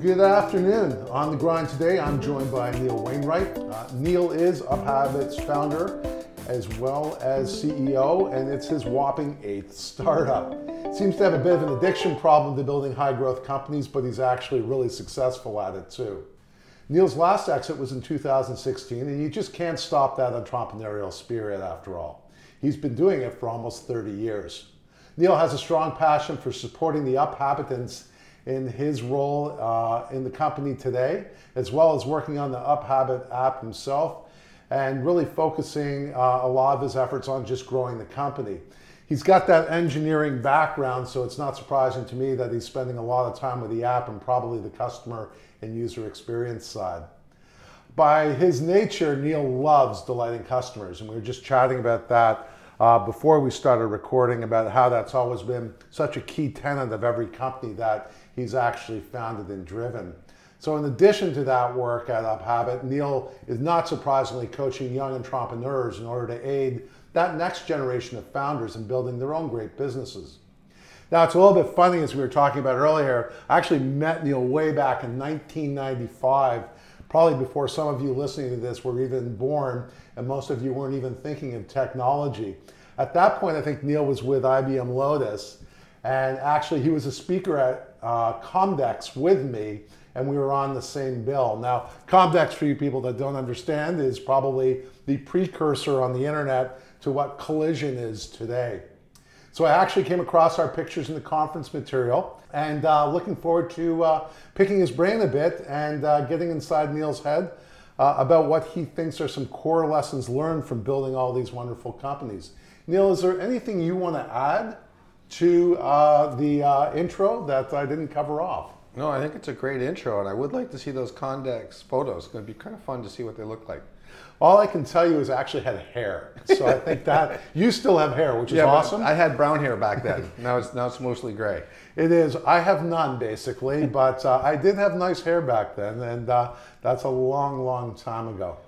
Good afternoon. On the grind today, I'm joined by Neil Wainwright. Uh, Neil is UpHabit's founder as well as CEO, and it's his whopping eighth startup. Seems to have a bit of an addiction problem to building high growth companies, but he's actually really successful at it too. Neil's last exit was in 2016, and you just can't stop that entrepreneurial spirit after all. He's been doing it for almost 30 years. Neil has a strong passion for supporting the UpHabitans in his role uh, in the company today, as well as working on the UpHabit app himself, and really focusing uh, a lot of his efforts on just growing the company. He's got that engineering background, so it's not surprising to me that he's spending a lot of time with the app and probably the customer and user experience side. By his nature, Neil loves delighting customers, and we were just chatting about that uh, before we started recording about how that's always been such a key tenet of every company that he's actually founded and driven. So, in addition to that work at UpHabit, Neil is not surprisingly coaching young entrepreneurs in order to aid that next generation of founders in building their own great businesses. Now, it's a little bit funny as we were talking about earlier. I actually met Neil way back in 1995, probably before some of you listening to this were even born, and most of you weren't even thinking of technology. At that point, I think Neil was with IBM Lotus, and actually, he was a speaker at uh, Comdex with me, and we were on the same bill. Now, Comdex, for you people that don't understand, is probably the precursor on the internet to what Collision is today. So I actually came across our pictures in the conference material and uh, looking forward to uh, picking his brain a bit and uh, getting inside Neil's head uh, about what he thinks are some core lessons learned from building all these wonderful companies. Neil, is there anything you want to add to uh, the uh, intro that I didn't cover off? No, I think it's a great intro, and I would like to see those Comdex photos. It's going to be kind of fun to see what they look like. All I can tell you is I actually had hair, so I think that you still have hair, which is yeah, awesome. I had brown hair back then. now it's now it's mostly gray. It is. I have none basically, but uh, I did have nice hair back then, and uh, that's a long, long time ago.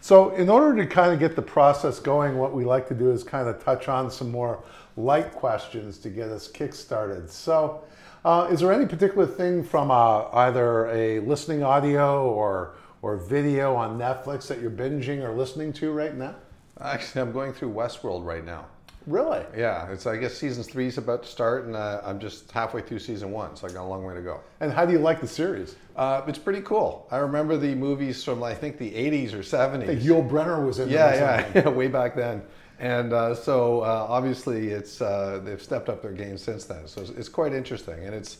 So, in order to kind of get the process going, what we like to do is kind of touch on some more light questions to get us kick-started. So, uh, is there any particular thing from uh, either a listening audio or or video on Netflix that you're binging or listening to right now? Actually, I'm going through Westworld right now. Really? Yeah, it's I guess season three is about to start, and uh, I'm just halfway through season one, so I got a long way to go. And how do you like the series? Uh, it's pretty cool. I remember the movies from I think the 80s or 70s. I think Yul Brynner was in yeah, yeah, yeah, way back then. And uh, so uh, obviously, it's uh, they've stepped up their game since then. So it's, it's quite interesting, and it's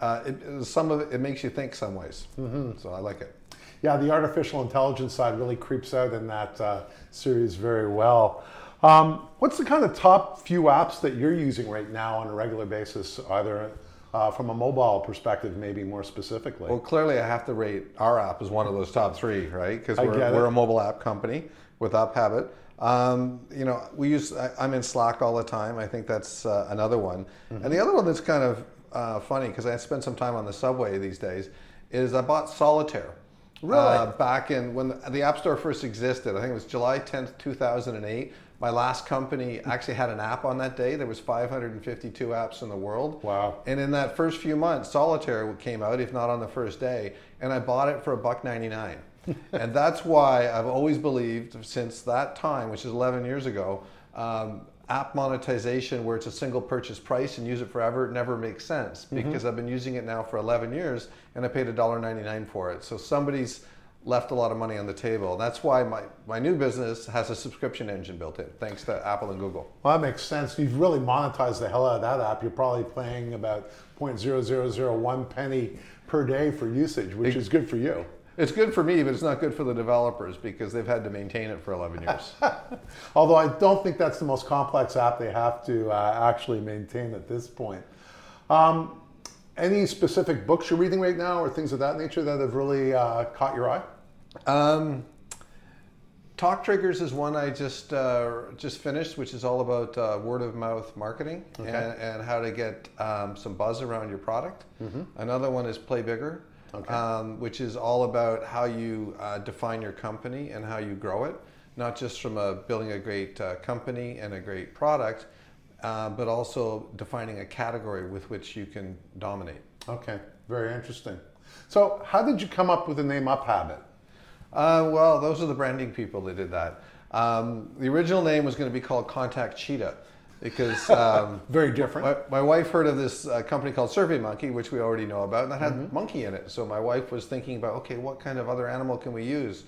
uh, it, some of it, it makes you think some ways. Mm-hmm. So I like it. Yeah, the artificial intelligence side really creeps out in that uh, series very well. Um, what's the kind of top few apps that you're using right now on a regular basis, either uh, from a mobile perspective, maybe more specifically? Well, clearly, I have to rate our app as one of those top three, right? Because we're, we're a mobile app company with UpHabit. Um, you know, we use. I, I'm in Slack all the time. I think that's uh, another one. Mm-hmm. And the other one that's kind of uh, funny because I spend some time on the subway these days is I bought Solitaire. Really? Uh, back in when the, the App Store first existed, I think it was July 10th, 2008. My last company actually had an app on that day. There was 552 apps in the world. Wow. And in that first few months, Solitaire came out, if not on the first day, and I bought it for a buck 99. and that's why I've always believed since that time, which is 11 years ago, um, app monetization where it's a single purchase price and use it forever never makes sense mm-hmm. because I've been using it now for 11 years and I paid $1.99 for it. So somebody's left a lot of money on the table. That's why my, my new business has a subscription engine built in, thanks to Apple and Google. Well, that makes sense. You've really monetized the hell out of that app. You're probably paying about 0.0001 penny per day for usage, which is good for you. It's good for me, but it's not good for the developers because they've had to maintain it for 11 years. Although I don't think that's the most complex app they have to uh, actually maintain at this point. Um, any specific books you're reading right now or things of that nature that have really uh, caught your eye? Um, Talk Triggers is one I just uh, just finished, which is all about uh, word of mouth marketing and, and how to get um, some buzz around your product. Another one is Play Bigger, Okay. um, which is all about how you uh, define your company and how you grow it, not just from a, building a great uh, company and a great product, uh, but also defining a category with which you can dominate. Okay, Very interesting. So, how did you come up with the name Up Habit? Uh, well, those are the branding people that did that. Um, the original name was going to be called Contact Cheetah because um, very different. My, my, wife heard of this uh, company called Survey Monkey, which we already know about, and that had mm-hmm. monkey in it. So my wife was thinking about, okay, what kind of other animal can we use?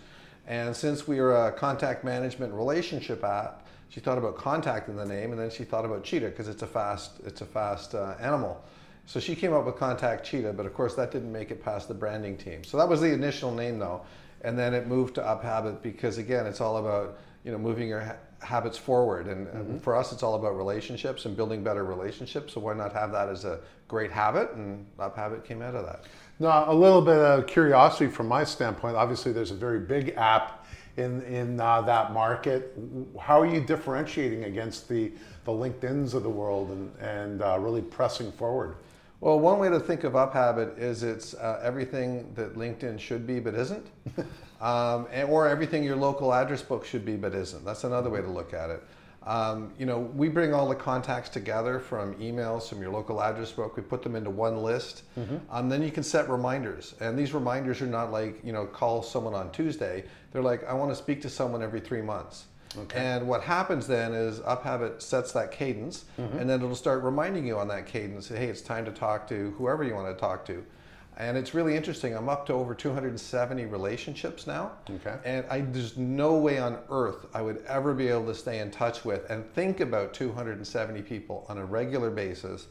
And since we are a contact management relationship app, she thought about contact in the name, and then she thought about cheetah because it's a fast, it's a fast uh, animal. So she came up with Contact Cheetah, but of course that didn't make it past the branding team. So that was the initial name, though, and then it moved to Up Habit because again, it's all about you know moving your ha- habits forward, and, mm-hmm. for us, it's all about relationships and building better relationships. So why not have that as a great habit? And that Habit came out of that. Now, a little bit of curiosity from my standpoint. Obviously, there's a very big app in in uh, that market. How are you differentiating against the the LinkedIn's of the world and and uh, really pressing forward? Well, one way to think of UpHabit is it's uh, everything that LinkedIn should be but isn't, um, and, or everything your local address book should be but isn't. That's another way to look at it. Um, you know, we bring all the contacts together from emails from your local address book. We put them into one list. Mm-hmm. Um, then you can set reminders, and these reminders are not like you know call someone on Tuesday. They're like I want to speak to someone every three months. Okay. And what happens then is UpHabit sets that cadence, mm-hmm. and then it'll start reminding you on that cadence, hey, it's time to talk to whoever you want to talk to. And it's really interesting. I'm up to over 270 relationships now. Okay. And I, there's no way on earth I would ever be able to stay in touch with and think about 270 people on a regular basis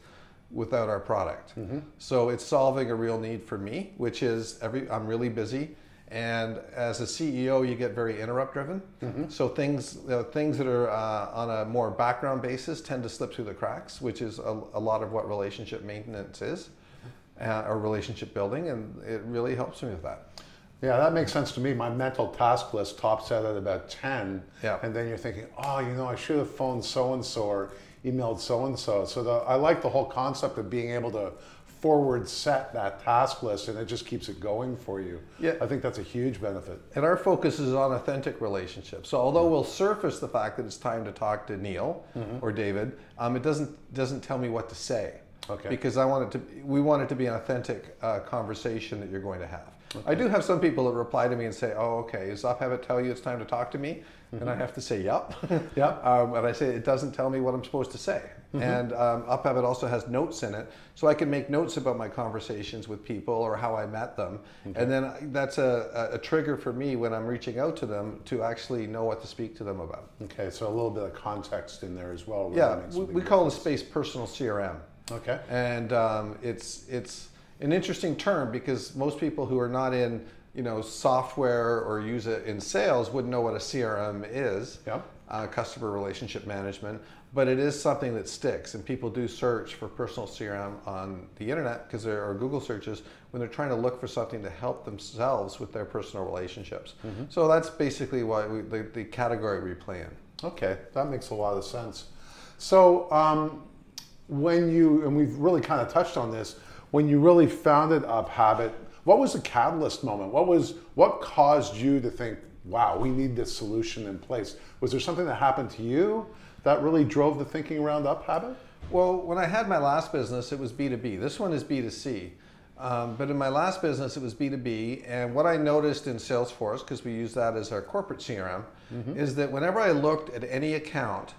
without our product. Mm-hmm. So it's solving a real need for me, which is every I'm really busy. And as a CEO, you get very interrupt driven. Mm-hmm. So things you know, things that are uh, on a more background basis tend to slip through the cracks, which is a, a lot of what relationship maintenance is, uh, or relationship building, and it really helps me with that. Yeah, that makes sense to me. My mental task list tops out at about 10. Yeah. And then you're thinking, oh, you know, I should have phoned so and so or emailed so and so. So the, I like the whole concept of being able to forward set that task list and it just keeps it going for you. Yeah. I think that's a huge benefit. And our focus is on authentic relationships. So although we'll surface the fact that it's time to talk to Neil mm-hmm. or David, um, it doesn't doesn't tell me what to say. Okay. Because I want it to we want it to be an authentic uh, conversation that you're going to have. Okay. I do have some people that reply to me and say, "Oh, okay, does UpHabit tell you it's time to talk to me?" Mm-hmm. And I have to say, "Yep." yep. Um, and I say, "It doesn't tell me what I'm supposed to say." Mm-hmm. And um, UpHabit also has notes in it, so I can make notes about my conversations with people or how I met them, okay. and then that's a, a, trigger for me when I'm reaching out to them to actually know what to speak to them about. Okay, so a little bit of context in there as well. Yeah, we, we call the space personal CRM. Okay. And um, it's it's an interesting term because most people who are not in you know software or use it in sales wouldn't know what a CRM is. Yep. Uh, customer relationship management, but it is something that sticks, and people do search for personal CRM on the internet because there are Google searches when they're trying to look for something to help themselves with their personal relationships. Mm-hmm. So that's basically why we, the, the category we play in. Okay, that makes a lot of sense. So um, when you and we've really kind of touched on this when you really founded Up Habit, what was the catalyst moment? What was what caused you to think, wow, we need this solution in place? Was there something that happened to you that really drove the thinking around Up Habit? Well, when I had my last business, it was B2B. This one is B2C. Um, but in my last business, it was B2B. And what I noticed in Salesforce, because we use that as our corporate CRM, mm-hmm. is that whenever I looked at any account,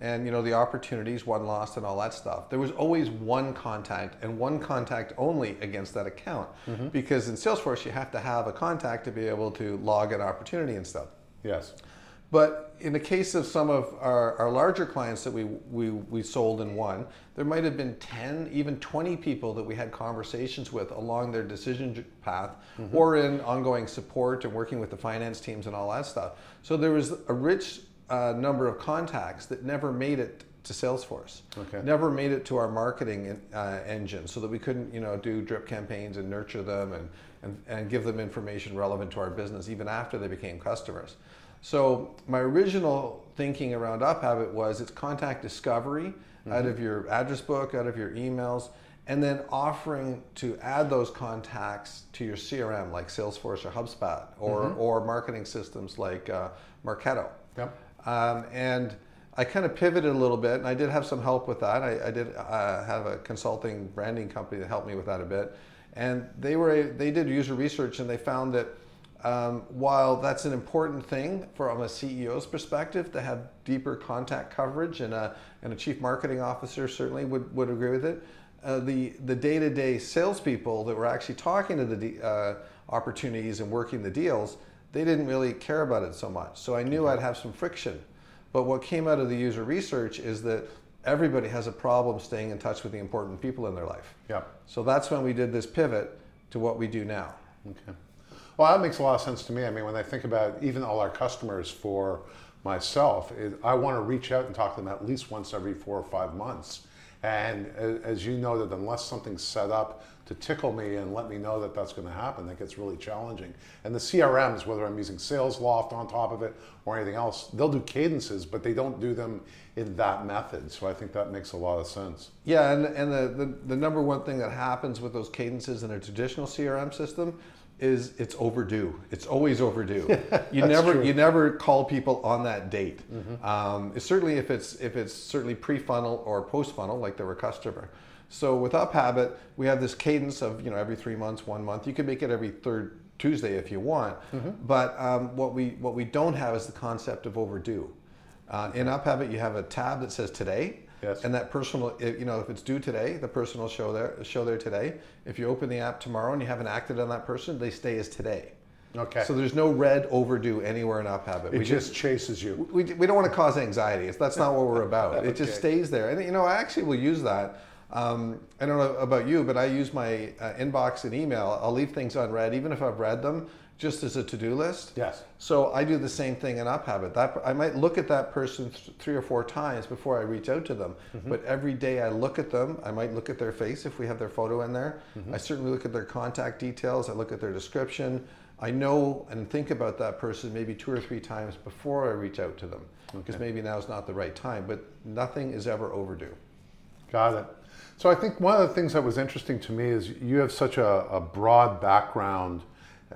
and you know the opportunities one lost and all that stuff there was always one contact and one contact only against that account mm-hmm. because in salesforce you have to have a contact to be able to log an opportunity and stuff yes but in the case of some of our, our larger clients that we, we, we sold and won, there might have been 10, even 20 people that we had conversations with along their decision path mm-hmm. or in ongoing support and working with the finance teams and all that stuff. So there was a rich uh, number of contacts that never made it to Salesforce. Okay. Never made it to our marketing uh, engine, so that we couldn't, you know, do drip campaigns and nurture them and, and and give them information relevant to our business even after they became customers. So my original thinking around UpHabit was it's contact discovery mm-hmm. out of your address book, out of your emails, and then offering to add those contacts to your CRM like Salesforce or HubSpot or mm-hmm. or marketing systems like uh, Marketo. Yep. Um, and I kind of pivoted a little bit, and I did have some help with that. I, I did uh, have a consulting branding company that helped me with that a bit. And they were they did user research and they found that um, while that's an important thing from a CEO's perspective to have deeper contact coverage, and a, and a chief marketing officer certainly would, would agree with it, uh, the, the day-to-day salespeople that were actually talking to the uh, opportunities and working the deals, they didn't really care about it so much. So I knew I'd have some friction. But what came out of the user research is that everybody has a problem staying in touch with the important people in their life. Yeah. So that's when we did this pivot to what we do now. Okay. Well, that makes a lot of sense to me. I mean, when I think about even all our customers for myself, it, I want to reach out and talk to them at least once every four or five months. And as you know, that unless something's set up to tickle me and let me know that that's going to happen, that gets really challenging. And the CRMs, whether I'm using Salesloft on top of it or anything else, they'll do cadences, but they don't do them in that method. So I think that makes a lot of sense. Yeah, and, and the, the, the number one thing that happens with those cadences in a traditional CRM system is it's overdue. It's always overdue. you never true. you never call people on that date. Mm-hmm. Um, certainly if it's if it's certainly pre funnel or post funnel, like they're a customer. So with Up Habit, we have this cadence of you know every three months, one month. You can make it every third Tuesday if you want, mm-hmm. but um, what we what we don't have is the concept of overdue. Uh, in UpHabit, you have a tab that says today, Yes. And that person will, you know, if it's due today, the person will show there, show there today. If you open the app tomorrow and you haven't acted on that person, they stay as today. Okay. So there's no red overdue anywhere in UpHabit. It we just, chases you. We, we don't want to cause anxiety. That's not what we're about. okay. It just stays there. And you know, I actually will use that. Um, I don't know about you, but I use my uh, inbox and email. I'll leave things unread, even if I've read them just as a to-do list. Yes. So I do the same thing in UpHabit. That I might look at that person th- three or four times before I reach out to them. Mm-hmm. But every day I look at them. I might look at their face if we have their photo in there. Mm-hmm. I certainly look at their contact details. I look at their description. I know and think about that person maybe two or three times before I reach out to them because okay. maybe now is not the right time. But nothing is ever overdue. Got it. So I think one of the things that was interesting to me is you have such a, a broad background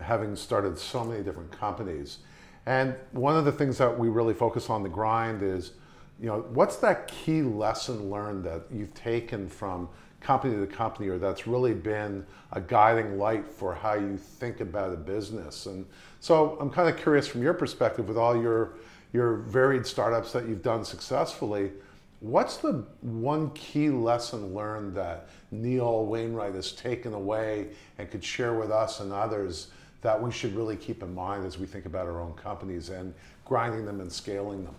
having started so many different companies. And one of the things that we really focus on the grind is, you know, what's that key lesson learned that you've taken from company to company or that's really been a guiding light for how you think about a business? And so I'm kind of curious from your perspective with all your your varied startups that you've done successfully, what's the one key lesson learned that Neil Wainwright has taken away and could share with us and others that we should really keep in mind as we think about our own companies and grinding them and scaling them?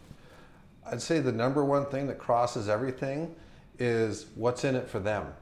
I'd say the number one thing that crosses everything is what's in it for them.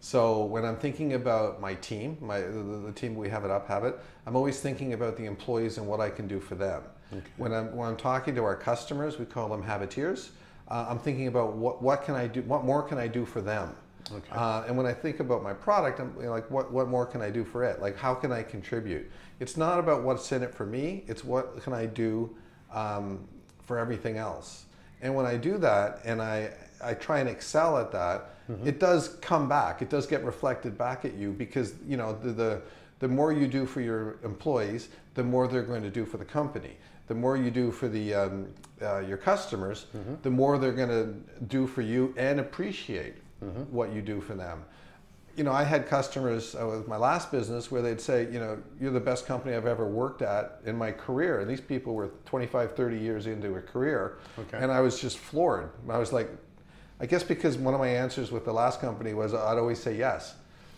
So when I'm thinking about my team, my the, the team we have at UpHabit, I'm always thinking about the employees and what I can do for them. Okay. When I'm when I'm talking to our customers, we call them habiteers. Uh, I'm thinking about what what can I do, what more can I do for them. Okay. Uh, and when I think about my product, I'm you know, like, what, what more can I do for it? Like, how can I contribute? It's not about what's in it for me, it's what can I do um, for everything else. And when I do that and I, I try and excel at that, mm-hmm. it does come back. It does get reflected back at you because, you know, the, the, the more you do for your employees, the more they're going to do for the company. The more you do for the, um, uh, your customers, mm-hmm. the more they're going to do for you and appreciate mm-hmm. what you do for them. You know, I had customers uh, with my last business where they'd say, you know, you're the best company I've ever worked at in my career. And these people were 25, 30 years into a career. Okay. And I was just floored. I was like, I guess because one of my answers with the last company was I'd always say yes.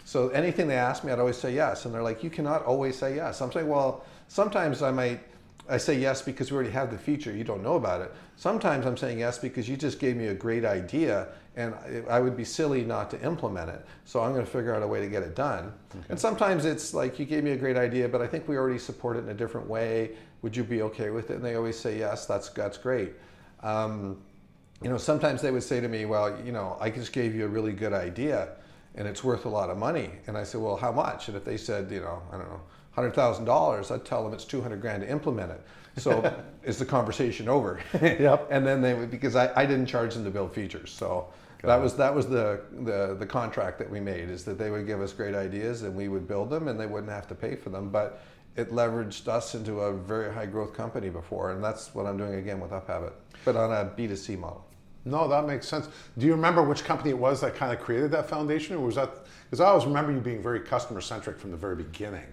So anything they asked me, I'd always say yes. And they're like, you cannot always say yes. I'm saying, well, sometimes I might I say yes because we already have the feature. You don't know about it. Sometimes I'm saying yes because you just gave me a great idea and I would be silly not to implement it. So I'm going to figure out a way to get it done. Okay. And sometimes it's like you gave me a great idea, but I think we already support it in a different way. Would you be okay with it? And they always say yes. That's that's great. Um, you know, sometimes they would say to me, "Well, you know, I just gave you a really good idea, and it's worth a lot of money." And I said, "Well, how much?" And if they said, you know, I don't know hundred thousand dollars, I'd tell them it's two hundred grand to implement it. So is the conversation over? yep. and then they would because I, I didn't charge them to build features, so Got that it. was that was the, the the contract that we made is that they would give us great ideas and we would build them and they wouldn't have to pay for them, but it leveraged us into a very high growth company before, and that's what I'm doing again with UpHabit, but on a B2C model. No, that makes sense. Do you remember which company it was that kind of created that foundation, or was that because I always remember you being very customer centric from the very beginning.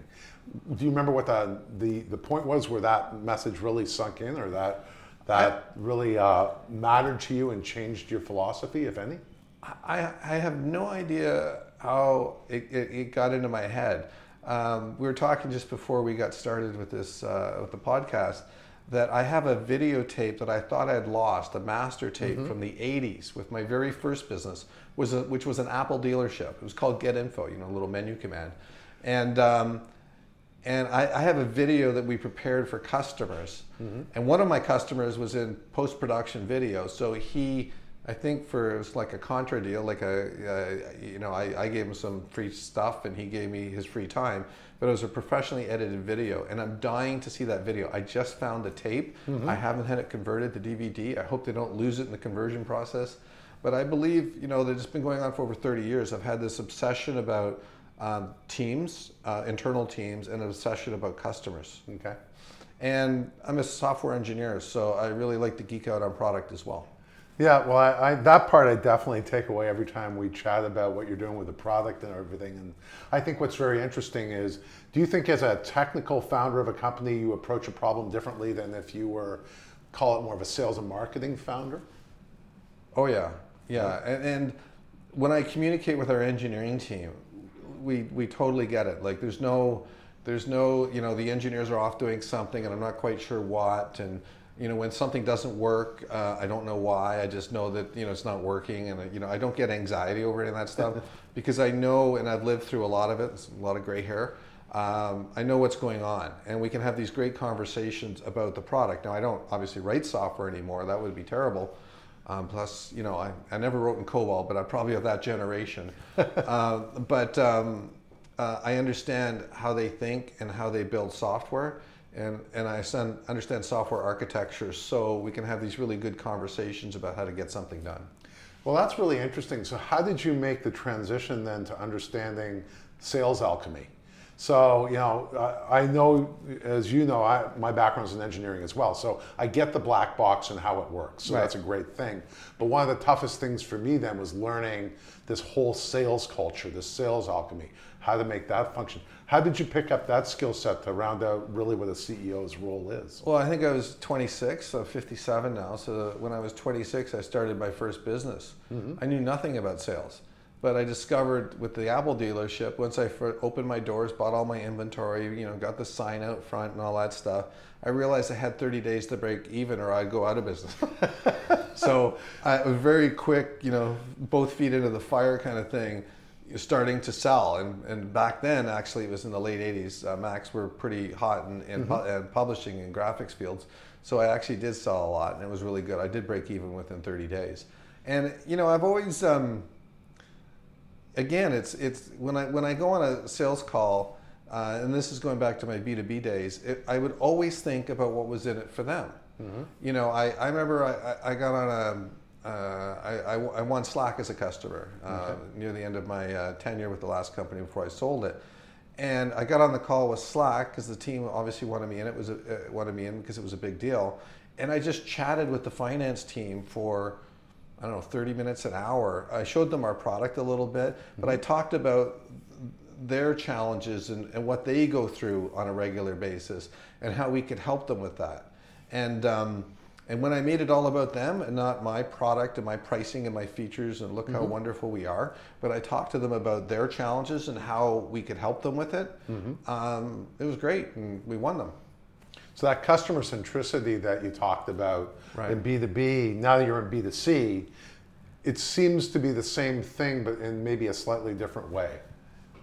Do you remember what the, the, the point was where that message really sunk in or that, that really uh, mattered to you and changed your philosophy, if any? I, I have no idea how it, it, it got into my head. Um, we were talking just before we got started with this uh, with the podcast that I have a videotape that I thought I had lost, a master tape mm-hmm. from the 80s with my very first business, was a, which was an Apple dealership. It was called Get Info, you know, a little menu command. And, um, and I, I, have a video that we prepared for customers. Mm-hmm. And one of my customers was in post production video. So he I think for it was like a contra deal, like a uh, you know I, I gave him some free stuff and he gave me his free time, but it was a professionally edited video, and I'm dying to see that video. I just found the tape. Mm-hmm. I haven't had it converted to DVD. I hope they don't lose it in the conversion process, but I believe you know that it's been going on for over 30 years. I've had this obsession about um, teams, uh, internal teams, and an obsession about customers. Okay. And I'm a software engineer, so I really like to geek out on product as well. Yeah, well, I, I, that part I definitely take away every time we chat about what you're doing with the product and everything. And I think what's very interesting is do you think, as a technical founder of a company, you approach a problem differently than if you were, call it more of a sales and marketing founder? Oh, yeah. Yeah. And, and when I communicate with our engineering team, we, we totally get it. Like, there's no, there's no, you know, the engineers are off doing something and I'm not quite sure what. And, you know when something doesn't work uh, i don't know why i just know that you know it's not working and you know i don't get anxiety over any of that stuff because i know and i've lived through a lot of it a lot of gray hair um, i know what's going on and we can have these great conversations about the product. Now i don't obviously write software anymore that would be terrible um, plus you know I, I never wrote in cobol but i'm probably of that generation. Uh, but um, uh, i understand how they think and how they build software and, and I understand software architecture, so we can have these really good conversations about how to get something done. Well, that's really interesting. So, how did you make the transition then to understanding sales alchemy? So, you know, I know, as you know, I, my background is in engineering as well. So I get the black box and how it works. So right. that's a great thing. But one of the toughest things for me then was learning this whole sales culture, this sales alchemy, how to make that function. How did you pick up that skill set to round out really what a CEO's role is? Well, I think I was 26, so 57 now. So when I was 26, I started my first business. Mm-hmm. I knew nothing about sales. But I discovered with the Apple dealership, once I opened my doors, bought all my inventory, you know, got the sign out front and all that stuff, I realized I had 30 days to break even or I'd go out of business. so I was very quick, you know, both feet into the fire kind of thing, starting to sell. And, and back then, actually, it was in the late 80s, uh, Macs were pretty hot in, in, mm-hmm. pu- in publishing and graphics fields. So I actually did sell a lot and it was really good. I did break even within 30 days. And, you know, I've always, um, again, it's it's when I when I go on a sales call, uh, and this is going back to my B two B days. It, I would always think about what was in it for them. Mm-hmm. You know, I, I remember I, I got on a uh, I, I, I, won Slack as a customer uh, okay. near the end of my uh, tenure with the last company before I sold it. And I got on the call with Slack because the team obviously wanted me in. It was a, uh, wanted me in because it was a big deal. And I just chatted with the finance team for I don't know, 30 minutes an hour. I showed them our product a little bit, but I mm-hmm. talked about their challenges and, and what they go through on a regular basis and how we could help them with that. And, um, and when I made it all about them and not my product and my pricing and my features and look mm-hmm. how wonderful we are, but I talked to them about their challenges and how we could help them with it, mm-hmm. um, it was great and we won them. So that customer centricity that you talked about right. in B2B, now that you're in B2C, it seems to be the same thing, but in maybe a slightly different way.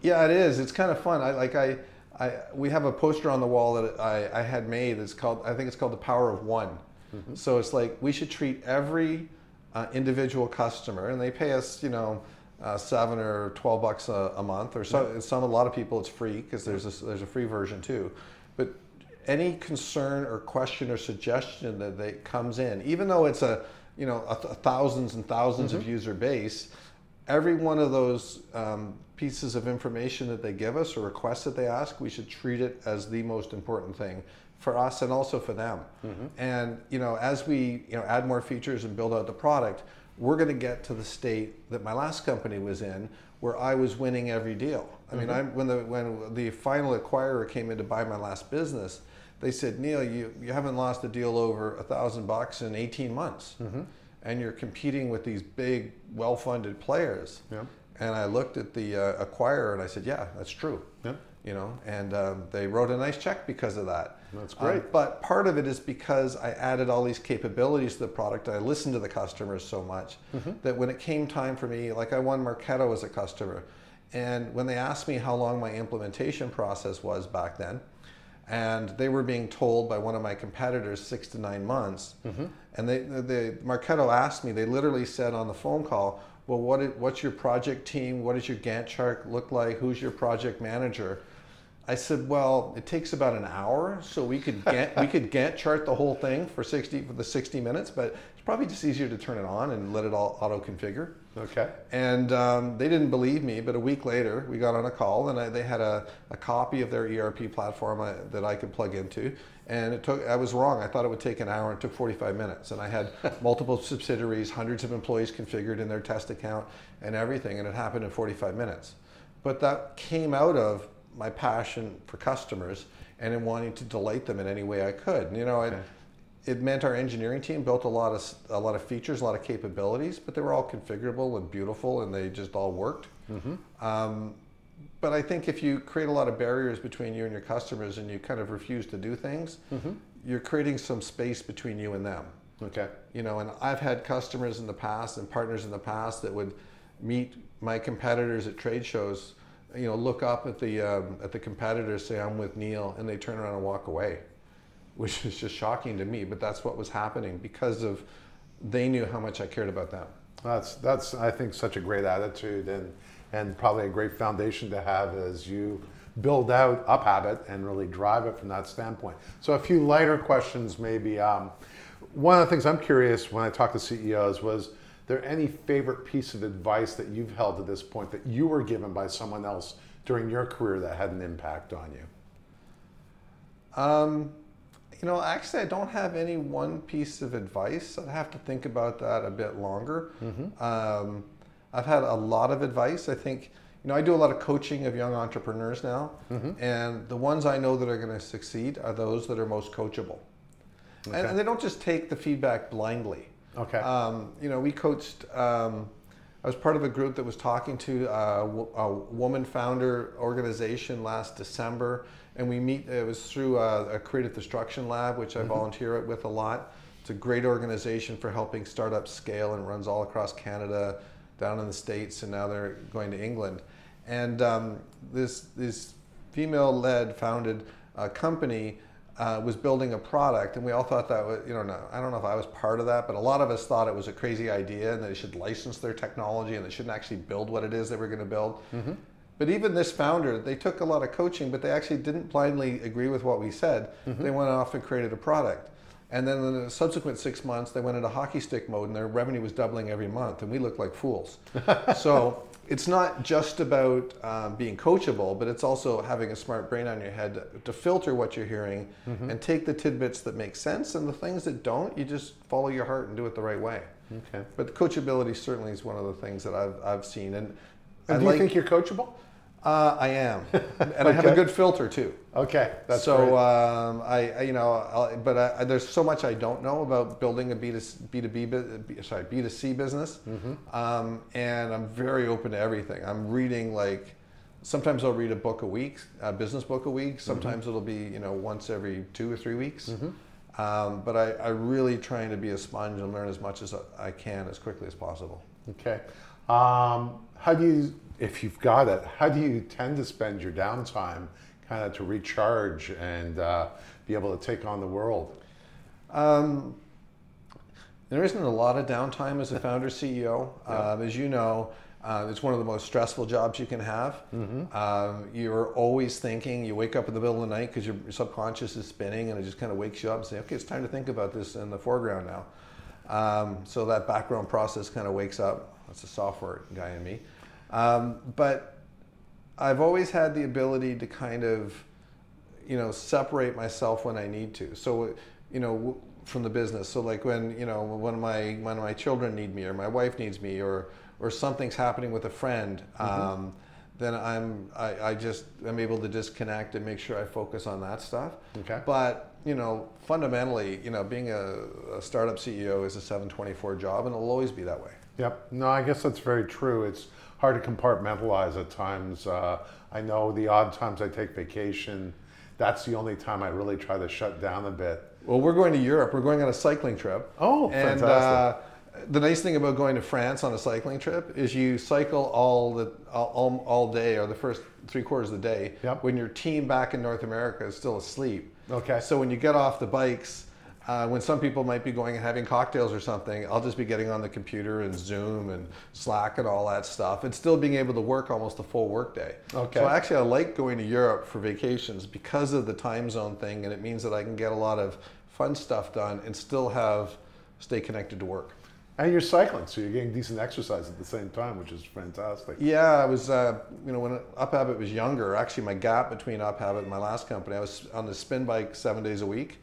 Yeah, it is. It's kind of fun. I like I, I we have a poster on the wall that I, I had made. It's called I think it's called the power of one. Mm-hmm. So it's like we should treat every uh, individual customer, and they pay us, you know, uh, seven or twelve bucks a, a month, or so. Some a lot of people it's free because there's a, there's a free version too. But any concern or question or suggestion that they comes in, even though it's a you know a, a thousands and 1000s mm-hmm. of user base, every one of those um, pieces of information that they give us or requests that they ask, we should treat it as the most important thing for us and also for them. Mm-hmm. And you know, as we you know add more features and build out the product, we're going to get to the state that my last company was in, where I was winning every deal. I mean, I, when the when the final acquirer came in to buy my last business, they said, Neil, you, you haven't lost a deal over a thousand bucks in 18 months, and you're competing with these big, well-funded players. Yeah. And I looked at the uh, acquirer and I said, yeah, that's true. Yeah. You know, and um, they wrote a nice check because of that. That's Um, great. but part of it is because I added all these capabilities to the product. I listened to the customers so much Mm-hmm. that when it came time for me, like I won Marketo as a customer, and when they asked me how long my implementation process was back then, and they were being told by one of my competitors six to nine months, Mm-hmm. and they, the Marketo asked me, they literally said on the phone call, "Well, what is, what's your project team? What does your Gantt chart look like? Who's your project manager?" I said, "Well, it takes about an hour, so we could Gantt, we could Gantt chart the whole thing for sixty for the sixty minutes, but it's probably just easier to turn it on and let it all auto configure." Okay. And um, they didn't believe me, but a week later, we got on a call and I, they had a, a copy of their ERP platform I, that I could plug into. And it took, I was wrong. I thought it would take an hour. It took 45 minutes. And I had multiple subsidiaries, hundreds of employees configured in their test account and everything. And it happened in 45 minutes. But that came out of my passion for customers and in wanting to delight them in any way I could. And, you know, it, Okay. it meant our engineering team built a lot of a lot of features, a lot of capabilities, but they were all configurable and beautiful, and they just all worked. Um, but I think if you create a lot of barriers between you and your customers, and you kind of refuse to do things, you're creating some space between you and them. Okay. You know, and I've had customers in the past and partners in the past that would meet my competitors at trade shows. You know, look up at the um, at the competitors, say I'm with Neil, and they turn around and walk away, which is just shocking to me. But that's what was happening because of they knew how much I cared about them. That's that's I think such a great attitude and and probably a great foundation to have as you build out Up Habit and really drive it from that standpoint. So a few lighter questions maybe. Um, one of the things I'm curious when I talk to CEOs was there any favorite piece of advice that you've held to this point that you were given by someone else during your career that had an impact on you? Um, you know, actually, I don't have any one piece of advice. I'd have to think about that a bit longer. Um, I've had a lot of advice. I think, you know, I do a lot of coaching of young entrepreneurs now, and the ones I know that are going to succeed are those that are most coachable. And, and they don't just take the feedback blindly. Okay. Um, you know, we coached. Um, I was part of a group that was talking to a, a woman founder organization last December, and we meet. It was through a, a creative destruction lab, which I volunteer with a lot. It's a great organization for helping startups scale and runs all across Canada, down in the states, and now they're going to England. And um, this this female-led founded uh, company uh, was building a product, and we all thought that was, you know, no, I don't know if I was part of that, but a lot of us thought it was a crazy idea and they should license their technology and they shouldn't actually build what it is they were going to build. But even this founder, they took a lot of coaching, but they actually didn't blindly agree with what we said. They went off and created a product. And then in the subsequent six months, they went into hockey stick mode and their revenue was doubling every month, and we looked like fools. so it's not just about um, being coachable, but it's also having a smart brain on your head to, to filter what you're hearing and take the tidbits that make sense, and the things that don't, you just follow your heart and do it the right way. okay. But coachability certainly is one of the things that I've, I've seen. And And do you like- think you're coachable? Uh, I am, and I have a good filter too. Okay. That's so great. um, I, I, you know, I'll, but I, there's so much I don't know about building a B to B to B, sorry, B to C business, Mm-hmm. um, and I'm very open to everything. I'm reading like, sometimes I'll read a book a week, a business book a week. Mm-hmm. Sometimes it'll be you know once every two or three weeks. Um, but I, I really trying to be a sponge and learn as much as I can as quickly as possible. Okay. Um, how do you, if you've got it, how do you tend to spend your downtime kind of to recharge and uh, be able to take on the world? Um, there isn't a lot of downtime as a founder CEO. Um, as you know, uh, it's one of the most stressful jobs you can have. Um, you're always thinking. You wake up in the middle of the night because your subconscious is spinning, and it just kind of wakes you up and say, "Okay, it's time to think about this in the foreground now." Um, so that background process kind of wakes up. That's a software guy in me. Um, but I've always had the ability to kind of, you know, separate myself when I need to. So, you know, from the business. So like when you know when my when my children need me or my wife needs me or or something's happening with a friend, Mm-hmm. um, then I'm I, I just I'm able to disconnect and make sure I focus on that stuff. Okay. But you know fundamentally, you know being a, a startup CEO is a 724 job and it'll always be that way. Yep. No, I guess that's very true. It's hard to compartmentalize at times. Uh, I know the odd times I take vacation, that's the only time I really try to shut down a bit. Well, we're going to Europe. We're going on a cycling trip. Oh, and, fantastic. Uh, the nice thing about going to France on a cycling trip is you cycle all the all, all, all day or the first three quarters of the day. Yep. When your team back in North America is still asleep. Okay. So when you get off the bikes, uh, when some people might be going and having cocktails or something, I'll just be getting on the computer and Zoom and Slack and all that stuff, and still being able to work almost a full workday. Okay. So actually, I like going to Europe for vacations because of the time zone thing, and it means that I can get a lot of fun stuff done and still have stay connected to work. And you're cycling, so you're getting decent exercise at the same time, which is fantastic. Yeah, I was, uh, you know, when Up Habit was younger, actually my gap between Up Habit and my last company, I was on the spin bike seven days a week,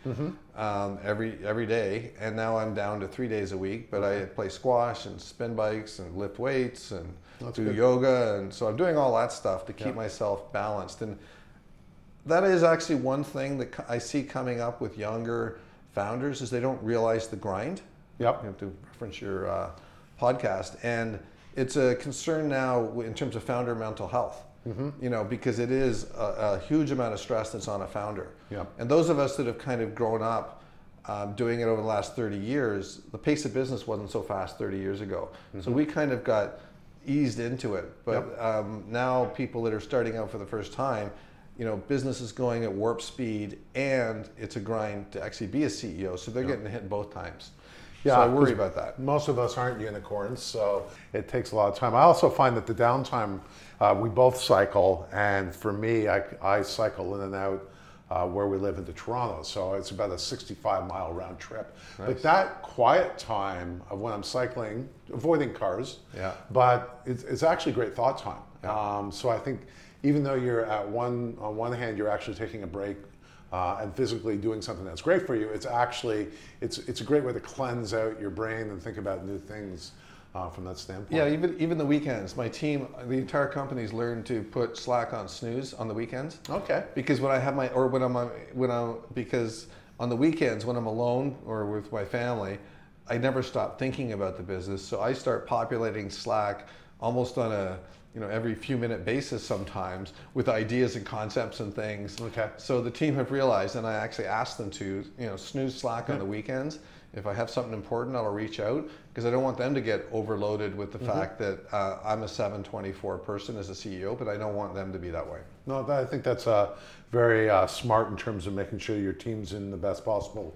um, every every day, and now I'm down to three days a week. But I play squash and spin bikes and lift weights and That's do good. yoga, and so I'm doing all that stuff to keep Yeah. myself balanced. And that is actually one thing that I see coming up with younger founders is they don't realize the grind. Yep. You have to reference your uh, podcast, and it's a concern now in terms of founder mental health. Mm-hmm. You know, because it is a, a huge amount of stress that's on a founder. Yep. And those of us that have kind of grown up um, doing it over the last 30 years, the pace of business wasn't so fast 30 years ago. So we kind of got eased into it. But Mm-hmm. Yep. um, now people that are starting out for the first time, you know, business is going at warp speed and it's a grind to actually be a CEO. So they're getting hit both times. So I worry about that. Most of us aren't unicorns, so it takes a lot of time. I also find that the downtime, uh, we both cycle, and for me, I, I cycle in and out uh, where we live into Toronto, so it's about a 65 mile round trip. But that quiet time of when I'm cycling, avoiding cars, Yeah. but it's, it's actually great thought time. Um, so I think even though you're at one on one hand, you're actually taking a break uh, and physically doing something that's great for you. It's actually it's it's a great way to cleanse out your brain and think about new things uh, from that standpoint. Yeah, even even the weekends. My team, the entire company's learned to put Slack on snooze on the weekends. Okay. Because when I have my, or when I'm, on- when I'm, because on the weekends when I'm alone or with my family, I never stop thinking about the business. So I start populating Slack almost on a, you know, every few minute basis sometimes with ideas and concepts and things. Okay. So the team have realized, and I actually asked them to, you know, snooze Slack on the weekends. If I have something important, I'll reach out because I don't want them to get overloaded with the fact that uh, I'm a 724 person as a CEO, but I don't want them to be that way. No, I think that's uh, very uh, smart in terms of making sure your team's in the best possible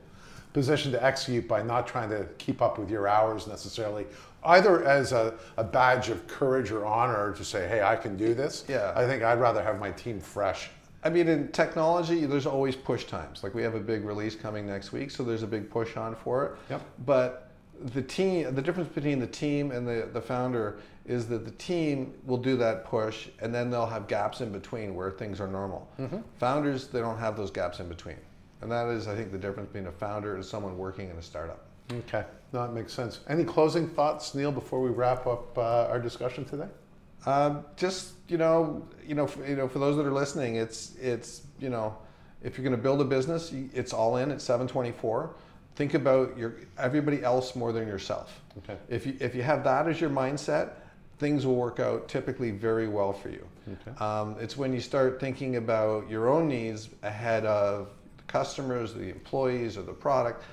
position to execute by not trying to keep up with your hours necessarily, either as a, a badge of courage or honor to say, hey, I can do this. Yeah. I think I'd rather have my team fresh. I mean, in technology, there's always push times. Like we have a big release coming next week, so there's a big push on for it. Yep. But the team, the difference between the team and the, the founder is that the team will do that push, and then they'll have gaps in between where things are normal. Mm-hmm. Founders, they don't have those gaps in between, and that is, I think, the difference between a founder and someone working in a startup. Okay, no, that makes sense. Any closing thoughts, Neil, before we wrap up uh, our discussion today? Um, just you know, you know, for, you know, for those that are listening, it's it's you know, if you're going to build a business, it's all in at 724. Think about your everybody else more than yourself. Okay. If you if you have that as your mindset, things will work out typically very well for you. Okay. Um, it's when you start thinking about your own needs ahead of customers, the employees, or the product.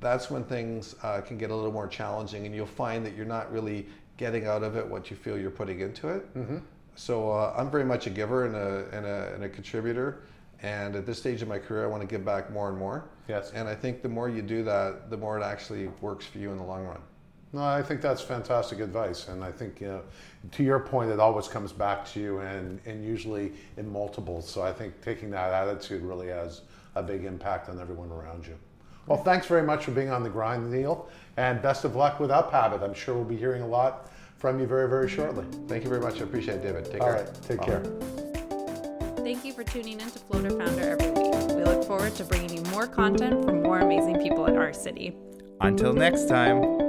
That's when things uh, can get a little more challenging, and you'll find that you're not really getting out of it what you feel you're putting into it. Mm-hmm. So uh, I'm very much a giver and a, and, a, and a contributor. And at this stage of my career, I want to give back more and more. Yes. And I think the more you do that, the more it actually works for you in the long run. No, I think that's fantastic advice, and I think you know, to your point, it always comes back to you, and and usually in multiples. So I think taking that attitude really has a big impact on everyone around you. Well, thanks very much for being on the grind, Neil, and best of luck with Up Habit. I'm sure we'll be hearing a lot from you very, very shortly. Thank you very much. I appreciate it, David. Take All care. right, take Bye. care. Thank you for tuning in to Floater Founder every week. We look forward to bringing you more content from more amazing people in our city. Until next time.